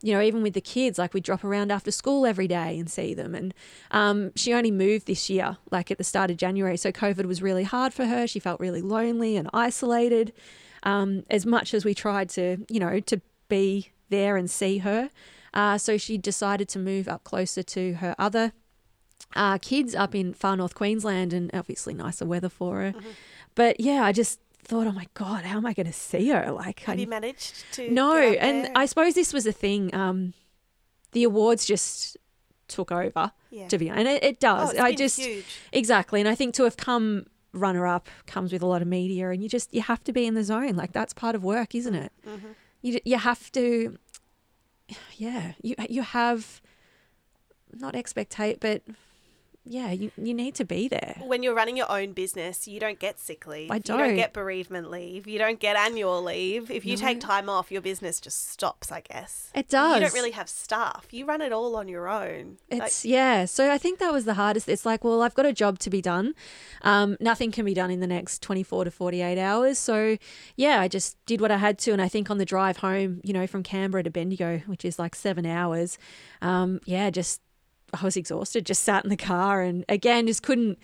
you know, even with the kids, like we drop around after school every day and see them. And um, she only moved this year, like at the start of January. So COVID was really hard for her. She felt really lonely and isolated. Um, as much as we tried to, you know, to be there and see her. Uh, so she decided to move up closer to her other uh, kids up in far north Queensland and obviously nicer weather for her. Mm-hmm. But yeah, I just thought, oh my god, how am I going to see her? Like, have I, you managed to? No, and I suppose this was a thing. Um, the awards just took over. Yeah. To be and it, it does. Oh, I just huge. exactly, and I think to have come runner up comes with a lot of media, and you just you have to be in the zone. Like that's part of work, isn't it? Mm-hmm. You you have to. (sighs) Yeah, you you have not expectate, but yeah, you, you need to be there. When you're running your own business, you don't get sick leave. I don't. You don't get bereavement leave. You don't get annual leave. If you no. take time off, your business just stops, I guess. It does. You don't really have staff. You run it all on your own. It's, like, yeah. So I think that was the hardest. It's like, well, I've got a job to be done. Um, nothing can be done in the next 24 to 48 hours. So yeah, I just did what I had to. And I think on the drive home, you know, from Canberra to Bendigo, which is like seven hours, um, yeah, just I was exhausted, just sat in the car and again, just couldn't,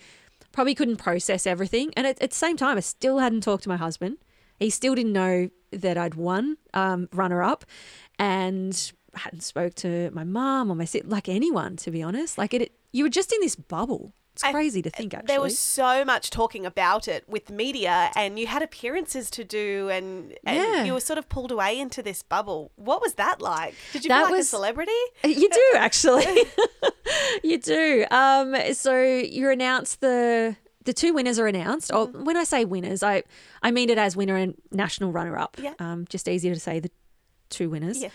probably couldn't process everything. And at, at the same time, I still hadn't talked to my husband. He still didn't know that I'd won um, runner up and hadn't spoke to my mom or my like anyone, to be honest. Like it, you were just in this bubble. It's crazy I, to think, actually. There was so much talking about it with media, and you had appearances to do, and, and yeah. you were sort of pulled away into this bubble. What was that like? Did you that feel like was, a celebrity? You do, (laughs) actually. (laughs) you do. Um, so you announced the the two winners are announced. Oh, mm-hmm. When I say winners, I I mean it as winner and national runner up. Yeah. Um, just easier to say the two winners. Yeah.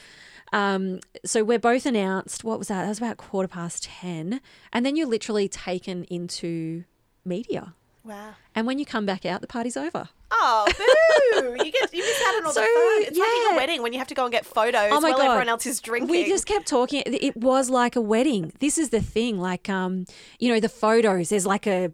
Um, so we're both announced. What was that? That was about quarter past 10. And then you're literally taken into media. Wow. And when you come back out, the party's over. Oh, boo! you get you miss out on all (laughs) so, the fun. It's yeah. like a wedding when you have to go and get photos oh my while God. everyone else is drinking. We just kept talking. It was like a wedding. This is the thing. Like, um, you know, the photos. There's like a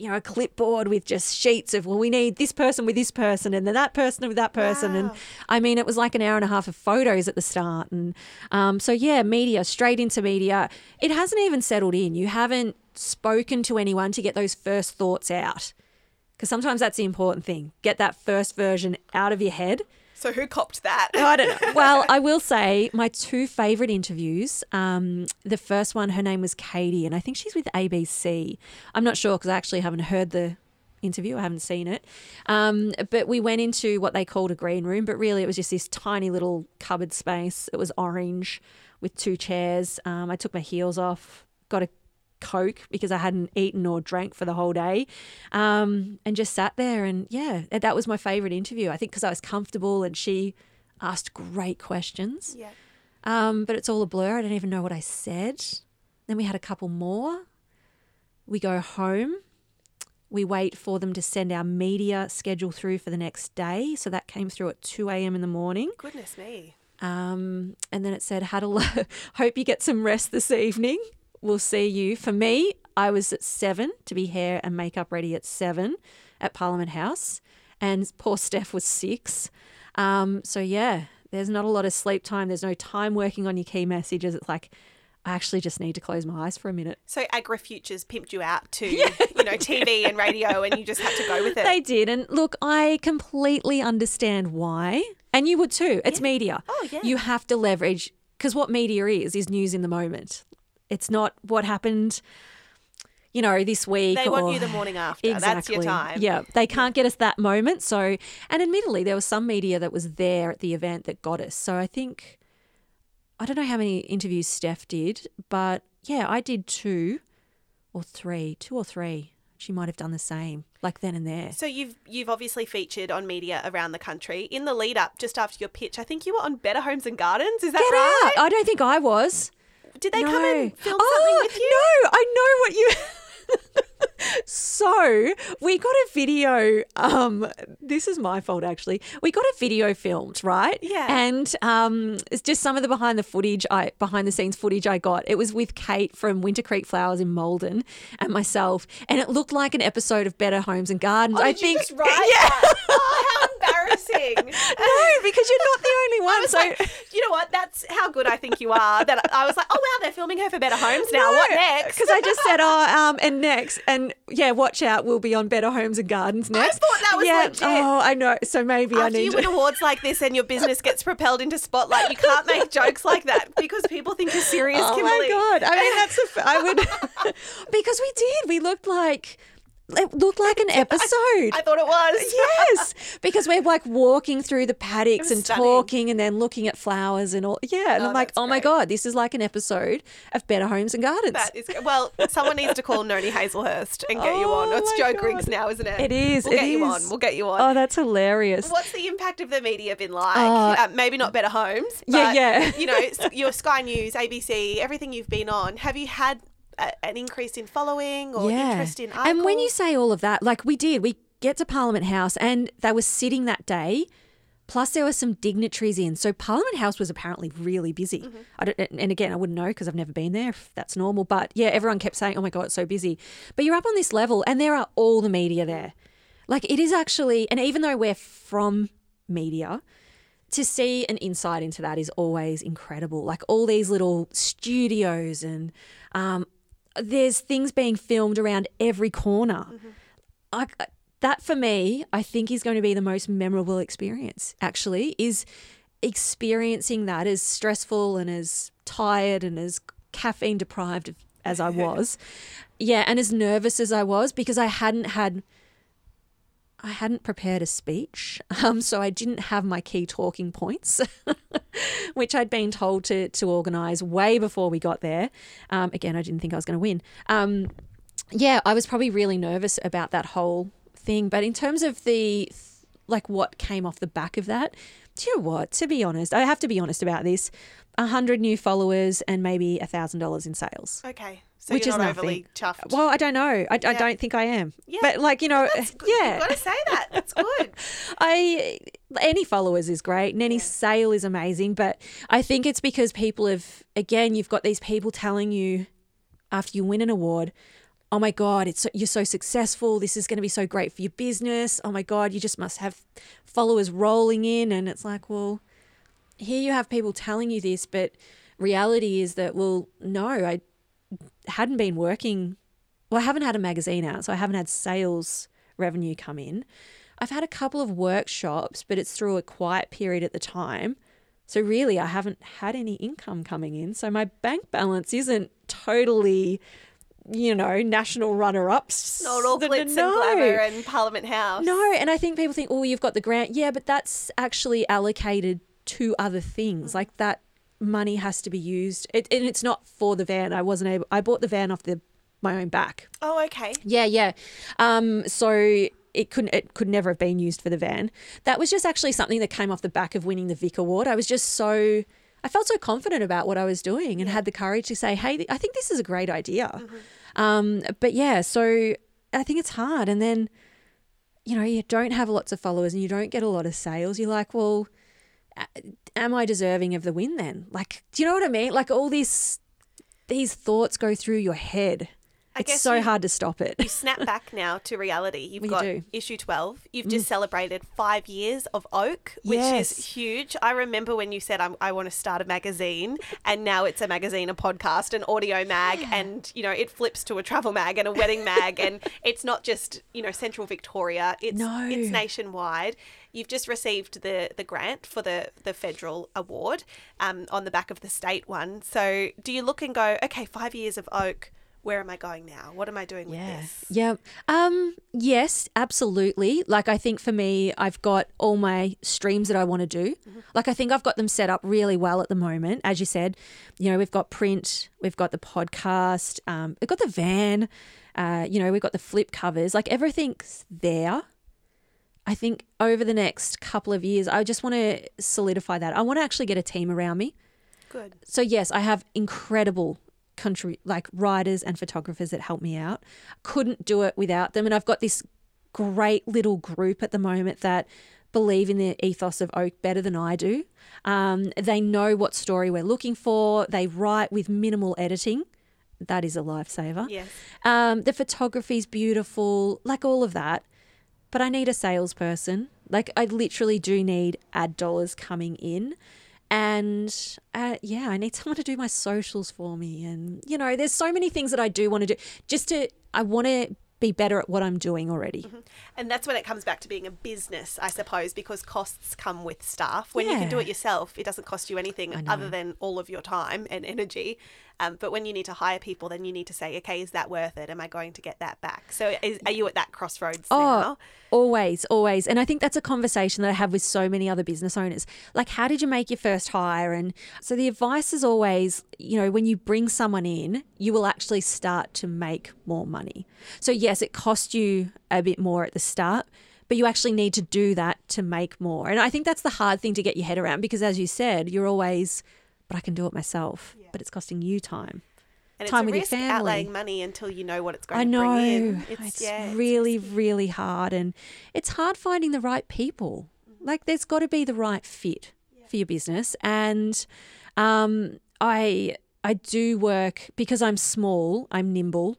you know, a clipboard with just sheets of, well, we need this person with this person and then that person with that person. Wow. And I mean, it was like an hour and a half of photos at the start. And um, so, yeah, media, straight into media. It hasn't even settled in. You haven't spoken to anyone to get those first thoughts out. Because sometimes that's the important thing. Get that first version out of your head so who copped that? I don't know. (laughs) Well, I will say my two favourite interviews. Um, the first one, her name was Katie, and I think she's with ABC. I'm not sure because I actually haven't heard the interview. I haven't seen it. Um, but we went into what they called a green room, but really it was just this tiny little cupboard space. It was orange with two chairs. Um, I took my heels off, got a Coke because I hadn't eaten or drank for the whole day um, and just sat there. And yeah, that was my favorite interview. I think because I was comfortable and she asked great questions. Yeah. Um, but it's all a blur. I don't even know what I said. Then we had a couple more. We go home. We wait for them to send our media schedule through for the next day. So that came through at 2 a.m. in the morning. Goodness me. Um, and then it said, "Had a (laughs) hope you get some rest this evening." Will see you. For me, I was at seven to be hair and makeup ready at seven at Parliament House, and poor Steph was six. Um, so yeah, there's not a lot of sleep time. There's no time working on your key messages. It's like I actually just need to close my eyes for a minute. So AgriFutures pimped you out to, (laughs) yeah. you know, TV and radio and you just had to go with it. They did. And look, I completely understand why. And you would too. It's yeah. media. Oh, yeah. You have to leverage because what media is is news in the moment. It's not what happened you know, this week. They or, want you the morning after. Exactly. That's your time. Yeah. They can't get us that moment. So, and admittedly, there was some media that was there at the event that got us. So I think, I don't know how many interviews Steph did, but yeah, I did two or three, two or three. She might have done the same, like then and there. So you've you've obviously featured on media around the country. In the lead up, just after your pitch, I think you were on Better Homes and Gardens. Is that Get right? Out. I don't think I was. Did they no. come and film oh, something with you? No, I know what you. (laughs) so we got a video. Um, this is my fault actually. We got a video filmed, right? Yeah. And um, it's just some of the behind the footage, I behind the scenes footage I got. It was with Kate from Winter Creek Flowers in Maldon and myself, and it looked like an episode of Better Homes and Gardens. Oh, I think. Right (laughs) yeah. Embarrassing. (laughs) no, because you're not the only (laughs) one. so like, you know what? That's how good I think you are. That I was like, oh wow, they're filming her for Better Homes now. No, what next? Because I just said, oh, (laughs) um, and next, and yeah, watch out, we'll be on Better Homes and Gardens next. I thought that was yeah. legit. Oh, I know. So maybe After I need you to. win awards like this and your business gets propelled into spotlight, you can't make jokes like that because people think you're serious. Oh Kimberley. my god! I mean, that's a. I would because we did. We looked like it looked like an (laughs) episode. I thought it was. (laughs) yes, because we're like walking through the paddocks and stunning. talking, and then looking at flowers and all. Yeah, and Oh, I'm like, oh my god, this is like an episode of Better Homes and Gardens. That is well. Someone needs to call Noni Hazlehurst and get you on. Oh It's Jo God. Griggs now, isn't it? It is, We'll it get you on. We'll get you on. oh, that's hilarious. What's the impact of the media been like? Uh, uh, maybe not Better Homes. Yeah, but, yeah. You know, (laughs) your Sky News, ABC, everything you've been on. Have you had a, an increase in following or interest in articles? And when you say all of that, like we did, we get to Parliament House and they were sitting that day. Plus, there were some dignitaries in. So, Parliament House was apparently really busy. Mm-hmm. I don't, and again, I wouldn't know because I've never been there if that's normal. But yeah, everyone kept saying, oh my God, it's so busy. But you're up on this level and there are all the media there. Like, it is actually, and even though we're from media, to see an insight into that is always incredible. Like all these little studios and um, there's things being filmed around every corner. Mm-hmm. I, uh, that for me, I think is going to be the most memorable experience. Actually, is experiencing that as stressful and as tired and as caffeine deprived as I (laughs) was. yeah, and as nervous as I was because I hadn't had I hadn't prepared a speech, (laughs) um, so I didn't have my key talking points, (laughs) which I'd been told to to organise way before we got there. Um, again, I didn't think I was going to win. Um, yeah, I was probably really nervous about that whole thing. But in terms of the like what came off the back of that, do you know what? To be honest, I have to be honest about this. Hundred new followers and maybe a thousand dollars in sales. Okay. So Which is not nothing. overly chuffed. Well, I don't know. I, I don't think I am. Yeah. But like you know, yeah. You've got to say that. That's good. (laughs) I any followers is great and any sale is amazing, but I think it's because people have again, you've got these people telling you after you win an award, oh my god it's so, you're so successful this is going to be so great for your business oh my god you just must have followers rolling in and it's like well here you have people telling you this but reality is that well no i hadn't been working well i haven't had a magazine out so i haven't had sales revenue come in i've had a couple of workshops but it's through a quiet period at the time so really i haven't had any income coming in so my bank balance isn't totally you know, national runner ups. Not all glitz no. and glamour and Parliament House. No, and I think people think, oh, you've got the grant. Yeah, but that's actually allocated to other things. Mm. Like that money has to be used, it, and it's not for the van. I wasn't able. I bought the van off the my own back. Oh, okay. Yeah, yeah. Um, so it couldn't it could never have been used for the van. That was just actually something that came off the back of winning the Vic Award. I was just so I felt so confident about what I was doing and yeah. had the courage to say, "Hey, I think this is a great idea." Mm-hmm. Um, but yeah, so I think it's hard. And then, you know, you don't have lots of followers and you don't get a lot of sales. You're like, well, am I deserving of the win then? Like, do you know what I mean? Like all these these thoughts go through your head. I it's so you, hard to stop it. You snap back now to reality. You've got do. issue 12. You've just mm. celebrated five years of Oak, which yes. is huge. I remember when you said, i want to start a magazine, and now it's a magazine, a podcast, an audio mag, yeah. and, you know, it flips to a travel mag and a wedding mag. and (laughs) it's not just, you know, Central Victoria, it's, no. it's nationwide. You've just received the, the grant for the, the federal award um, on the back of the state one. So do you look and go, okay, five years of Oak – where am I going now? What am I doing yeah. with this? Yeah. Um, yes, absolutely. Like I think for me, I've got all my streams that I want to do. Mm-hmm. Like I think I've got them set up really well at the moment. As you said, you know, we've got print, we've got the podcast, um, we've got the van, uh, you know, we've got the flip covers. Like everything's there. I think over the next couple of years, I just want to solidify that. I want to actually get a team around me. Good. So yes, I have incredible country like writers and photographers that help me out. Couldn't do it without them. And I've got this great little group at the moment that believe in the ethos of Oak better than I do. Um, they know what story we're looking for. They write with minimal editing. That is a lifesaver. Yes. Um, the photography is beautiful, like all of that. But I need a salesperson. Like I literally do need ad dollars coming in. And uh, yeah, I need (laughs) someone to do my socials for me. And, you know, there's so many things that I do want to do just to, I want to be better at what I'm doing already. Mm-hmm. And that's when it comes back to being a business, I suppose, because costs come with staff. When yeah. you can do it yourself, it doesn't cost you anything other than all of your time and energy. Um, but when you need to hire people, then you need to say, okay, is that worth it? Am I going to get that back? So is, are you at that crossroads oh, now? Always, always. And I think that's a conversation that I have with so many other business owners. Like, how did you make your first hire? And so the advice is always, you know, when you bring someone in, you will actually start to make more money. So, yes, it costs you a bit more at the start but you actually need to do that to make more. And I think that's the hard thing to get your head around because, as you said, you're always but I can do it myself. Yeah. But it's costing you time. And time with your family. outlaying money until you know what it's going I know. to bring in. It's, it's yeah, really, it's really hard. And it's hard finding the right people. Mm-hmm. Like there's got to be the right fit yeah. for your business. And um, I I do work because I'm small, I'm nimble.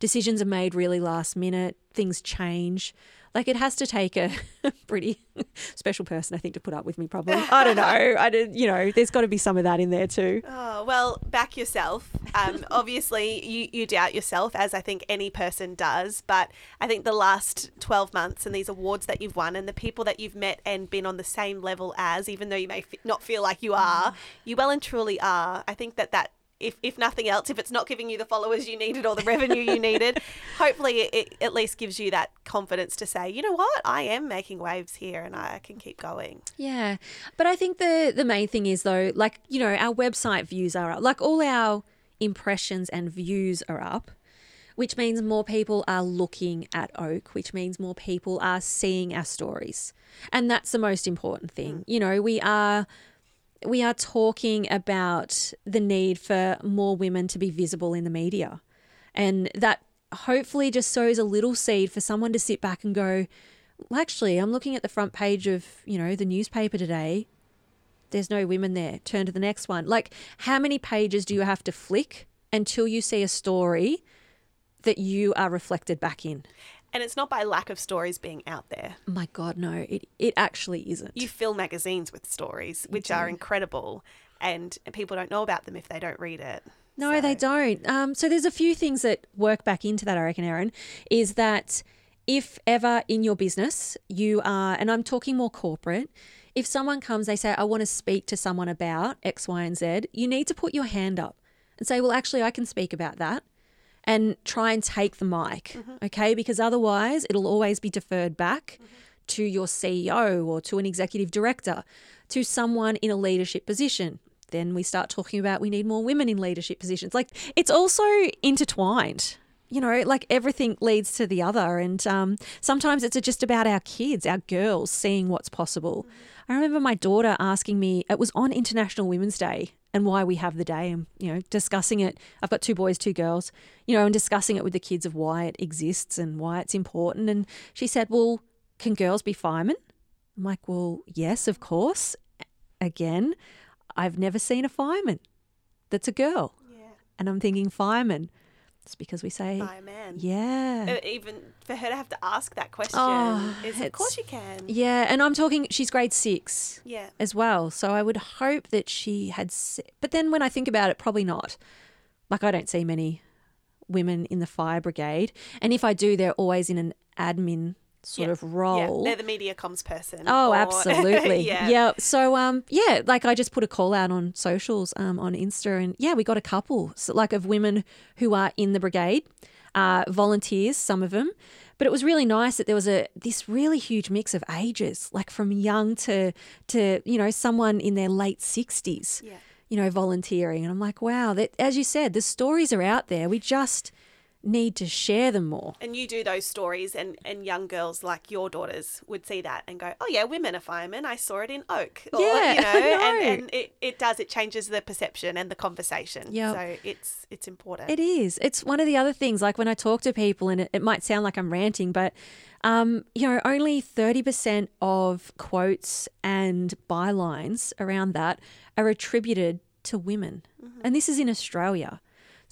Decisions are made really last minute, things change. Like it has to take a (laughs) pretty (laughs) special person, I think, to put up with me. Probably, (laughs) I don't know. I did, you know, there's got to be some of that in there too. Oh well, back yourself. Um, obviously, you you doubt yourself, as I think any person does. But I think the last twelve months and these awards that you've won, and the people that you've met and been on the same level as, even though you may f- not feel like you are, mm. you well and truly are. I think that that if, if nothing else, if it's not giving you the followers you needed or the revenue you (laughs) needed, hopefully it, it, at least gives you that confidence to say, you know what, I am making waves here and I can keep going. Yeah. But I think the, the main thing is, though, like, you know, our website views are up, like all our impressions and views are up. Which means more people are looking at Oak, which means more people are seeing our stories. And that's the most important thing. Mm. You know, we are we are talking about the need for more women to be visible in the media. And that hopefully just sows a little seed for someone to sit back and go, well, actually, I'm looking at the front page of, you know, the newspaper today. There's no women there. Turn to the next one. Like, how many pages do you have to flick until you see a story that you are reflected back in. And it's not by lack of stories being out there. My God, no, it, it actually isn't. You fill magazines with stories, which are incredible, and people don't know about them if they don't read it. No, So- they don't. Um, so there's a few things that work back into that, I reckon, Erin, is that if ever in your business you are, and I'm talking more corporate, if someone comes, they say, I want to speak to someone about X, Y, and Z, you need to put your hand up and say, Well, actually, I can speak about that and try and take the mic, mm-hmm. okay? Because otherwise, it'll always be deferred back mm-hmm. to your CEO or to an executive director, to someone in a leadership position. Then we start talking about we need more women in leadership positions. Like it's also intertwined. You know, like everything leads to the other. And um, sometimes it's just about our kids, our girls, seeing what's possible. Mm-hmm. I remember my daughter asking me, it was on International Women's Day and why we have the day and, you know, discussing it. I've got two boys, two girls, you know, and discussing it with the kids of why it exists and why it's important. And she said, well, can girls be firemen? I'm like, well, yes, of course. Again, I've never seen a fireman that's a girl. Yeah. And I'm thinking fireman. It's because we say, By a man. yeah. Uh, Even for her to have to ask that question Oh, is, of course you can. Yeah. And I'm talking, she's grade six Yeah. as well. So I would hope that she had, se- but then when I think about it, probably not. Like, I don't see many women in the fire brigade. And if I do, they're always in an admin sort of role. Yeah, they're the media comms person. Oh, or- absolutely. (laughs) yeah. yeah. So, um, yeah, like I just put a call out on socials, um, on Insta, and yeah, we got a couple, so, like of women who are in the brigade, uh, volunteers, some of them. But it was really nice that there was a this really huge mix of ages, like from young to to you know someone in their late sixties. Yeah. You know, volunteering, and I'm like, wow. That as you said, the stories are out there. We just need to share them more. And you do those stories, and, and young girls like your daughters would see that and go, "Oh yeah, women are firemen. I saw it in Oak." Or, Yeah, (laughs) you know, know. and, and it, it does. It changes the perception and the conversation. Yeah. So it's it's important. It is. It's one of the other things. Like when I talk to people, and it, it might sound like I'm ranting, but um, you know, only thirty percent of quotes and bylines around that are attributed to women, and this is in Australia.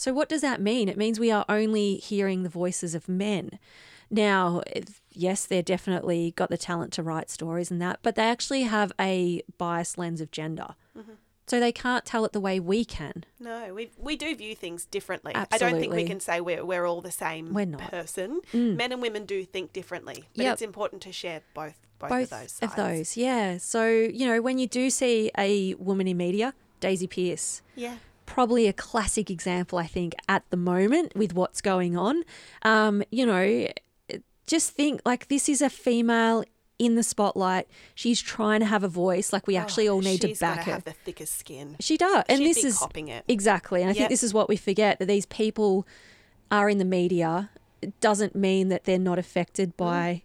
So what does that mean? It means we are only hearing the voices of men. Now, yes, they're definitely got the talent to write stories and that, but they actually have a biased lens of gender. So they can't tell it the way we can. No, we we do view things differently. I don't think we can say we're we're all the same We're not. Mm. person. Men and women do think differently, but Yep. it's important to share both both, both of those. of sides. those yeah so you know when you do see a woman in media Daisy Pearce Yeah. Probably a classic example i think at the moment with what's going on. Um, you know just think like this is a female in the spotlight. She's trying to have a voice. Like we actually all need to Oh, She's back her have the thickest skin. she does and She'd this is exactly and i think this is what we forget that these people are in the media. It doesn't mean that they're not affected by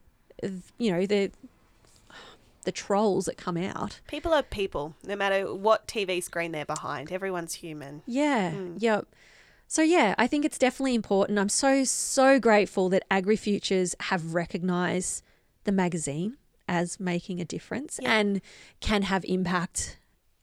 you know the the trolls that come out People are people, no matter what TV screen they're behind. Everyone's human. Yeah. Hmm. Yep. So yeah, I think it's definitely important. I'm so so grateful that AgriFutures have recognized the magazine as making a difference Yeah. and can have impact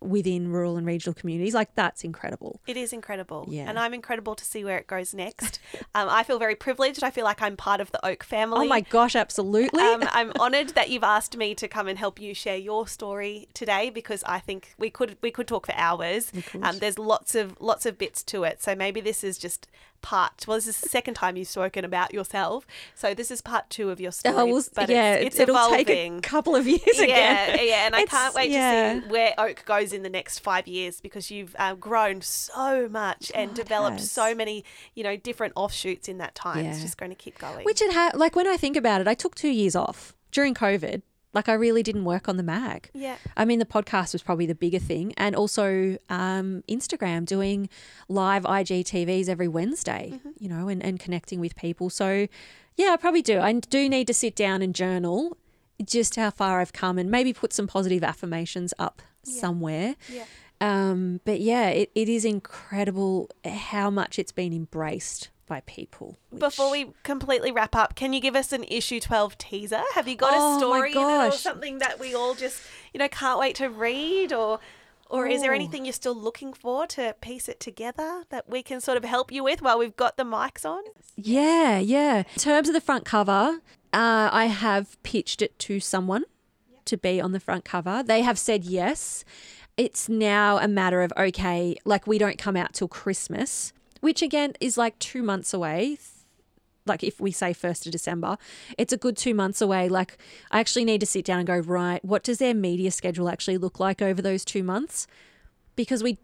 within rural and regional communities. Like that's incredible. It is incredible. Yeah. And I'm incredible to see where it goes next. (laughs) um, I feel very privileged. I feel like I'm part of the Oak family. Oh my gosh, absolutely. Um, (laughs) I'm honoured that you've asked me to come and help you share your story today because I think we could we could talk for hours. Um, there's lots of lots of bits to it. So maybe this is just part. Well, this is the second time you've spoken about yourself. So this is part two of your story. Oh, well, but yeah, it's, it's it'll evolving. take a couple of (laughs) years yeah, again. yeah, and I It's- can't wait yeah. to see where Oak goes in the next five years because you've uh, grown so much and Oh, developed has. so many, you know, different offshoots in that time. It's just going to keep going. Which it had like when I think about it, I took two years off during COVID. Like I really didn't work on the mag. Yeah. I mean, the podcast was probably the bigger thing, and also um, Instagram doing live IGTVs every Wednesday, Mm-hmm. you know, and, and connecting with people. So, yeah, I probably do. I do need to sit down and journal just how far I've come and maybe put some positive affirmations up somewhere. Yeah. Um, but yeah, it, it is incredible how much it's been embraced by people. which- Before we completely wrap up, can you give us an issue 12 teaser? Have you got Oh, a story or something that we all just, you know, can't wait to read or Or is there anything you're still looking for to piece it together that we can sort of help you with while we've got the mics on? Yeah, yeah. In terms of the front cover, uh, I have pitched it to someone to be on the front cover. They have said yes. It's now a matter of, okay, like we don't come out till Christmas, which again is like two months away. Like if we say 1st of December, it's a good two months away. Like I actually need to sit down and go, right, what does their media schedule actually look like over those two months? Because we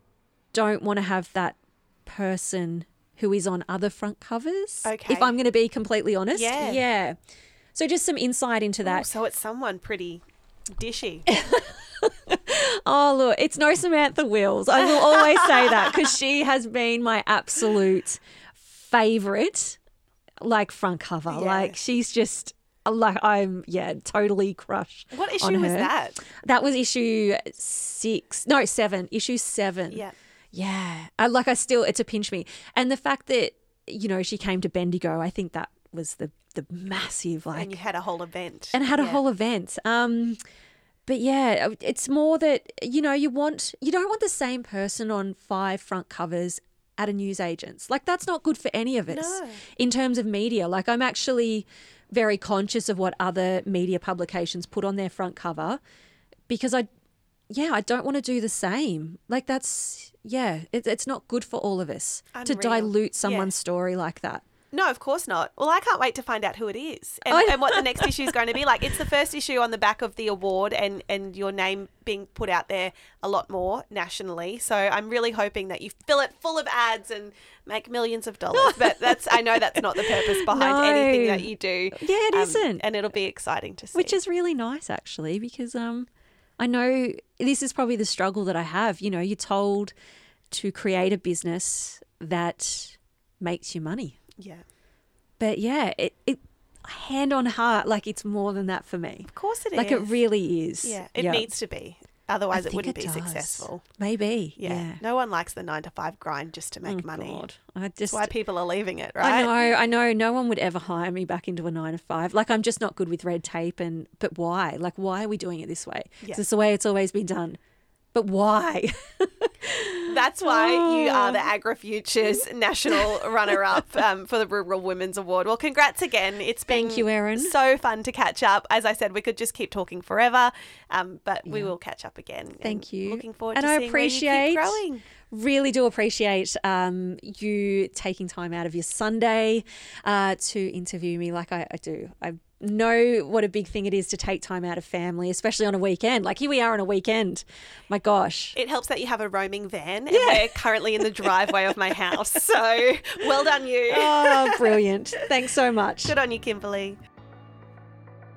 don't want to have that person who is on other front covers. Okay. If I'm going to be completely honest. Yeah. Yeah. So just some insight into that. so it's someone pretty dishy. (laughs) Oh, look, it's no Samantha Wills. I will always say that because she has been my absolute favorite, like front cover. Yeah. Like she's just like I'm, yeah, totally crushed. What issue was that? That was issue six, no seven, issue seven. Yeah. Yeah. I like I still it's a pinch me. And the fact that, you know, she came to Bendigo, I think that was the the massive like And you had a whole event. and had a whole event. Um but yeah, uh, it's more that you know, you want you don't want the same person on five front covers at a newsagent's. Like that's not good for any of us No. in terms of media. Like I'm actually very conscious of what other media publications put on their front cover because I yeah, I don't want to do the same. Like that's yeah, it, it's not good for all of us to Unreal. dilute Yeah. someone's story like that. No, of course not. Well, I can't wait to find out who it is and, know. and what the next issue is going to be like. It's the first issue on the back of the award and, and your name being put out there a lot more nationally. So I'm really hoping that you fill it full of ads and make millions of dollars. But that's I know that's not the purpose behind (laughs) No. anything that you do. Yeah, it Um, isn't. And it'll be exciting to see. which is really nice actually because um I know this is probably the struggle that I have. You know, you're told to create a business that makes you money. Yeah. But yeah, it, it hand on heart, like it's more than that for me. Of course it is. like it really is. Yeah, it needs to be. Otherwise, it wouldn't it be does. successful. Maybe. Yeah. Yeah. No one likes the nine to five grind just to make Oh, money. God. I That's why people are leaving it, right? I know, I know. No one would ever hire me back into a nine to five. Like I'm just not good with red tape, and but why? Like why are we doing it this way? Yeah. Is this the way it's always been done? But why? (laughs) That's why you are the AgriFutures (laughs) national runner-up um, for the Rural Women's Award. Well, congrats again. It's been Thank you, Erin. so fun to catch up. As I said, we could just keep talking forever, um, but we will catch up again. Thank you. Looking forward and to I seeing where you keep appreciate growing. really do appreciate um, you taking time out of your Sunday uh, to interview me like I, I do. I know what a big thing it is to take time out of family, especially on a weekend. Like here we are on a weekend. My gosh. It helps that you have a roaming van, and we're currently in the driveway of my house. So well done, you. (laughs) Oh, brilliant. Thanks so much. Good on you, Kimberley.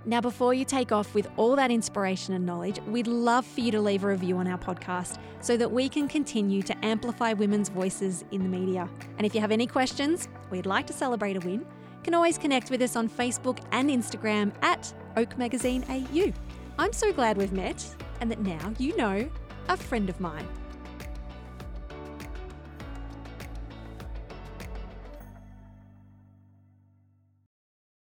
Now, before you take off with all that inspiration and knowledge, we'd love for you to leave a review on our podcast so that we can continue to amplify women's voices in the media. And if you have any questions, we'd like to celebrate a win, you can always connect with us on Facebook and Instagram at Oak Magazine AU. I'm so glad we've met and that now you know a friend of mine.